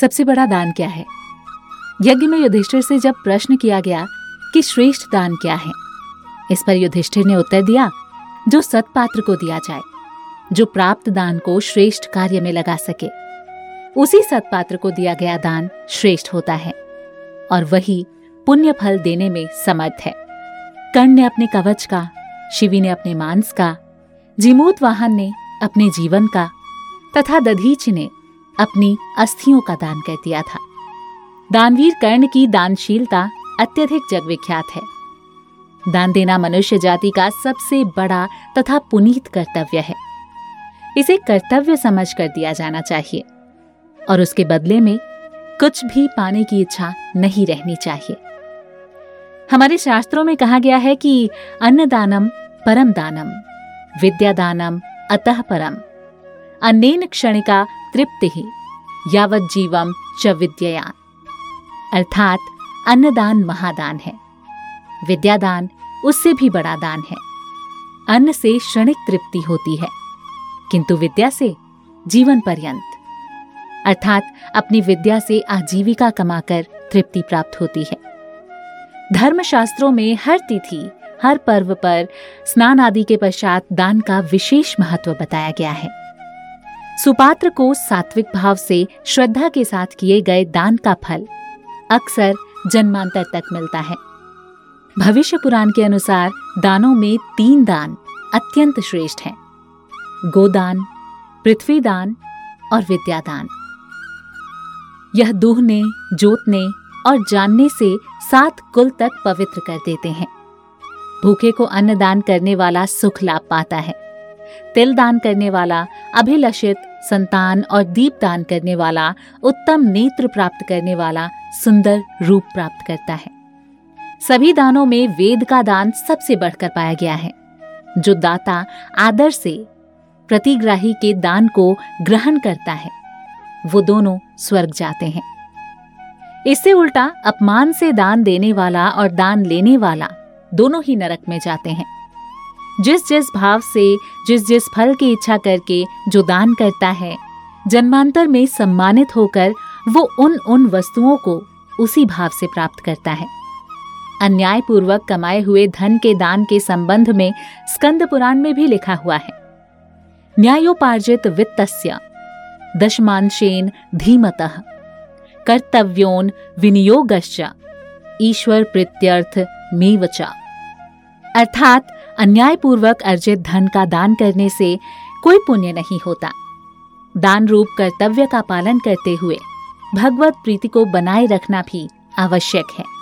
सबसे बड़ा दान क्या है? यज्ञ में युधिष्ठिर से जब प्रश्न किया गया कि श्रेष्ठ दान क्या है, इस पर युधिष्ठिर ने उत्तर दिया, जो सत्पात्र को दिया जाए, जो प्राप्त दान को श्रेष्ठ कार्य में लगा सके, उसी सत्पात्र को दिया गया दान श्रेष्ठ होता है, और वही पुण्य फल देने में समर्थ है। कर्ण ने अपने कवच का, शिवी ने अपने मांस का जिमूत वाहन ने अपने जीवन का, तथा दधीच ने अपनी अस्थियों का दान कर दिया था। दानवीर कर्ण की दानशीलता अत्यधिक जग विख्यात है। दान देना मनुष्य जाति का सबसे बड़ा तथा पुनीत कर्तव्य है। इसे कर्तव्य समझ कर दिया जाना चाहिए। और उसके बदले में कुछ भी पाने की इच्छा नहीं रहनी चाहिए। हमारे शास्त्रों में कहा गया है कि अन्नदानम परम दानम विद्यादानम अतः परम। अन्नेन क्षणिका तृप्ति यावत जीवम च विद्ययान। अर्थात अन्नदान महादान है। विद्यादान उससे भी बड़ा दान है। अन्न से क्षणिक तृप्ति होती है, किंतु विद्या से जीवन पर्यंत। अर्थात अपनी विद्या से आजीविका कमाकर तृप्ति प्राप्त होती है। धर्मशास्त्रों में हर तिथि, हर पर्व पर स्नान आदि के पश्चात दान का विशेष महत्व बताया गया है। सुपात्र को सात्विक भाव से, श्रद्धा के साथ किए गए दान का फल, अक्सर जन्मांतर तक मिलता है। भविष्य पुराण के अनुसार, दानों में तीन दान अत्यंत श्रेष्ठ हैं। गोदान, पृथ्वी दान और विद्यादान यह दूहने, जोतने और जानने से सात कुल तक पवित्र कर देते हैं। भूखे को अन्न दान करने वाला सुख लाभ पाता है। तिल दान करने वाला, अभिलषित, संतान और दीप दान करने वाला, उत्तम नेत्र प्राप्त करने वाला, सुंदर रूप प्राप्त करता है। सभी दानों में वेद का दान सबसे बढ़कर पाया गया है। जो दाता आदर से प्रतिग्राही के दान को ग्रहण करता है, वो दोनों स्वर्ग जाते हैं। इससे उल्टा अपमान से दान देने वाला और दान लेने वाला दोनों ही नरक में जाते हैं। जिस जिस भाव से, जिस जिस फल की इच्छा करके जो दान करता है, जन्मांतर में सम्मानित होकर वो उन उन वस्तुओं को उसी भाव से प्राप्त करता है। अन्यायपूर्वक कमाए हुए धन के दान के संबंध में स्कंद पुराण में भी लिखा हुआ है। न्यायोपार्जित वित्तस्य, दशमांशेन धीमतः, कर्तव्योन विनियोगश्च ईश्वर प्रत्यर्थ मेवचा। अर्थात अन्यायपूर्वक अर्जित धन का दान करने से कोई पुण्य नहीं होता। दान रूप कर्तव्य का पालन करते हुए भगवत प्रीति को बनाए रखना भी आवश्यक है।